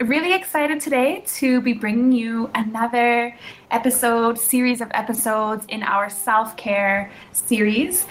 really excited today to be bringing you another episode, series of episodes in our self care series.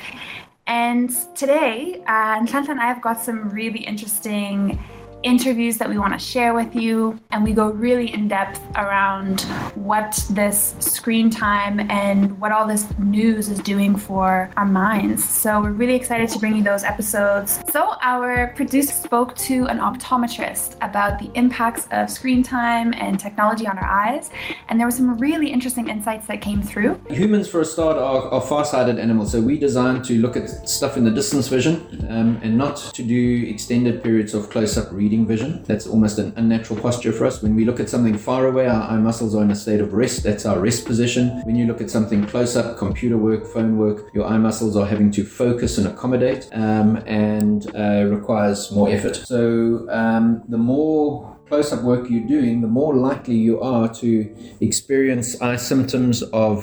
And today, uh, Nhlanhla and I have got some really interesting interviews that we want to share with you, and we go really in depth around what this screen time and what all this news is doing for our minds. So we're really excited to bring you those episodes. So our producer spoke to an optometrist about the impacts of screen time and technology on our eyes, and there were some really interesting insights that came through. Humans, for a start, are, are far-sighted animals, so we designed to look at stuff in the distance vision um, and not to do extended periods of close-up reading vision. That's almost an unnatural posture for us. When we look at something far away, our eye muscles are in a state of rest. That's our rest position. When you look at something close up, computer work, phone work, your eye muscles are having to focus and accommodate um, and uh, requires more effort. So um, the more close up work you're doing, the more likely you are to experience eye symptoms of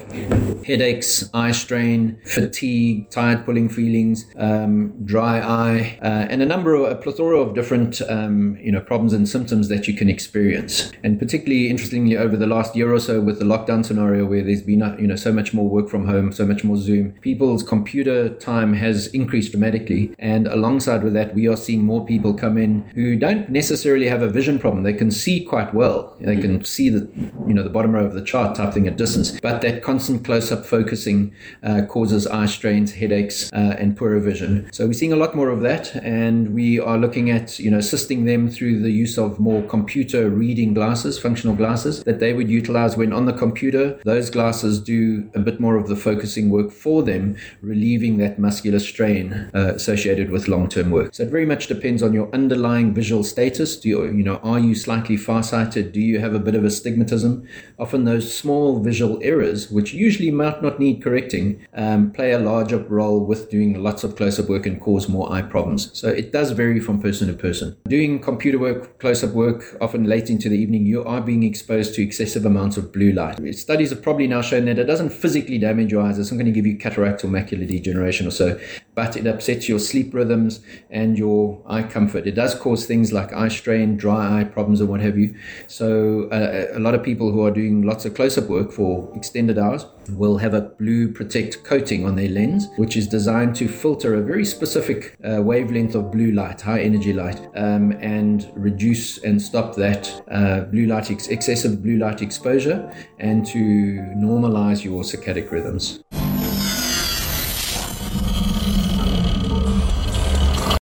headaches, eye strain, fatigue, tired pulling feelings, um, dry eye, uh, and a number of a plethora of different um, you know problems and symptoms that you can experience. And particularly interestingly, over the last year or so, with the lockdown scenario where there's been you know so much more work from home, so much more Zoom, people's computer time has increased dramatically. And alongside with that, we are seeing more people come in who don't necessarily have a vision problem they can see quite well. They can see the, you know, the bottom row of the chart type thing at distance. But that constant close-up focusing uh, causes eye strains, headaches, uh, and poorer vision. So we're seeing a lot more of that, and we are looking at, you know, assisting them through the use of more computer reading glasses, functional glasses that they would utilize when on the computer. Those glasses do a bit more of the focusing work for them, relieving that muscular strain uh, associated with long-term work. So it very much depends on your underlying visual status. Do you, you know, are you slightly farsighted? Do you have a bit of astigmatism? Often those small visual errors, which usually might not need correcting, um, play a larger role with doing lots of close up work and cause more eye problems. So it does vary from person to person. Doing computer work, close up work, often late into the evening, you are being exposed to excessive amounts of blue light. Studies have probably now shown that it doesn't physically damage your eyes. It's not going to give you cataract or macular degeneration or so, but it upsets your sleep rhythms and your eye comfort. It does cause things like eye strain, dry eye problems, or what have you. So, uh, a lot of people who are doing lots of close up work for extended hours will have a blue protect coating on their lens, which is designed to filter a very specific uh, wavelength of blue light, high energy light, um, and reduce and stop that uh, blue light, ex- excessive blue light exposure, and to normalize your circadian rhythms.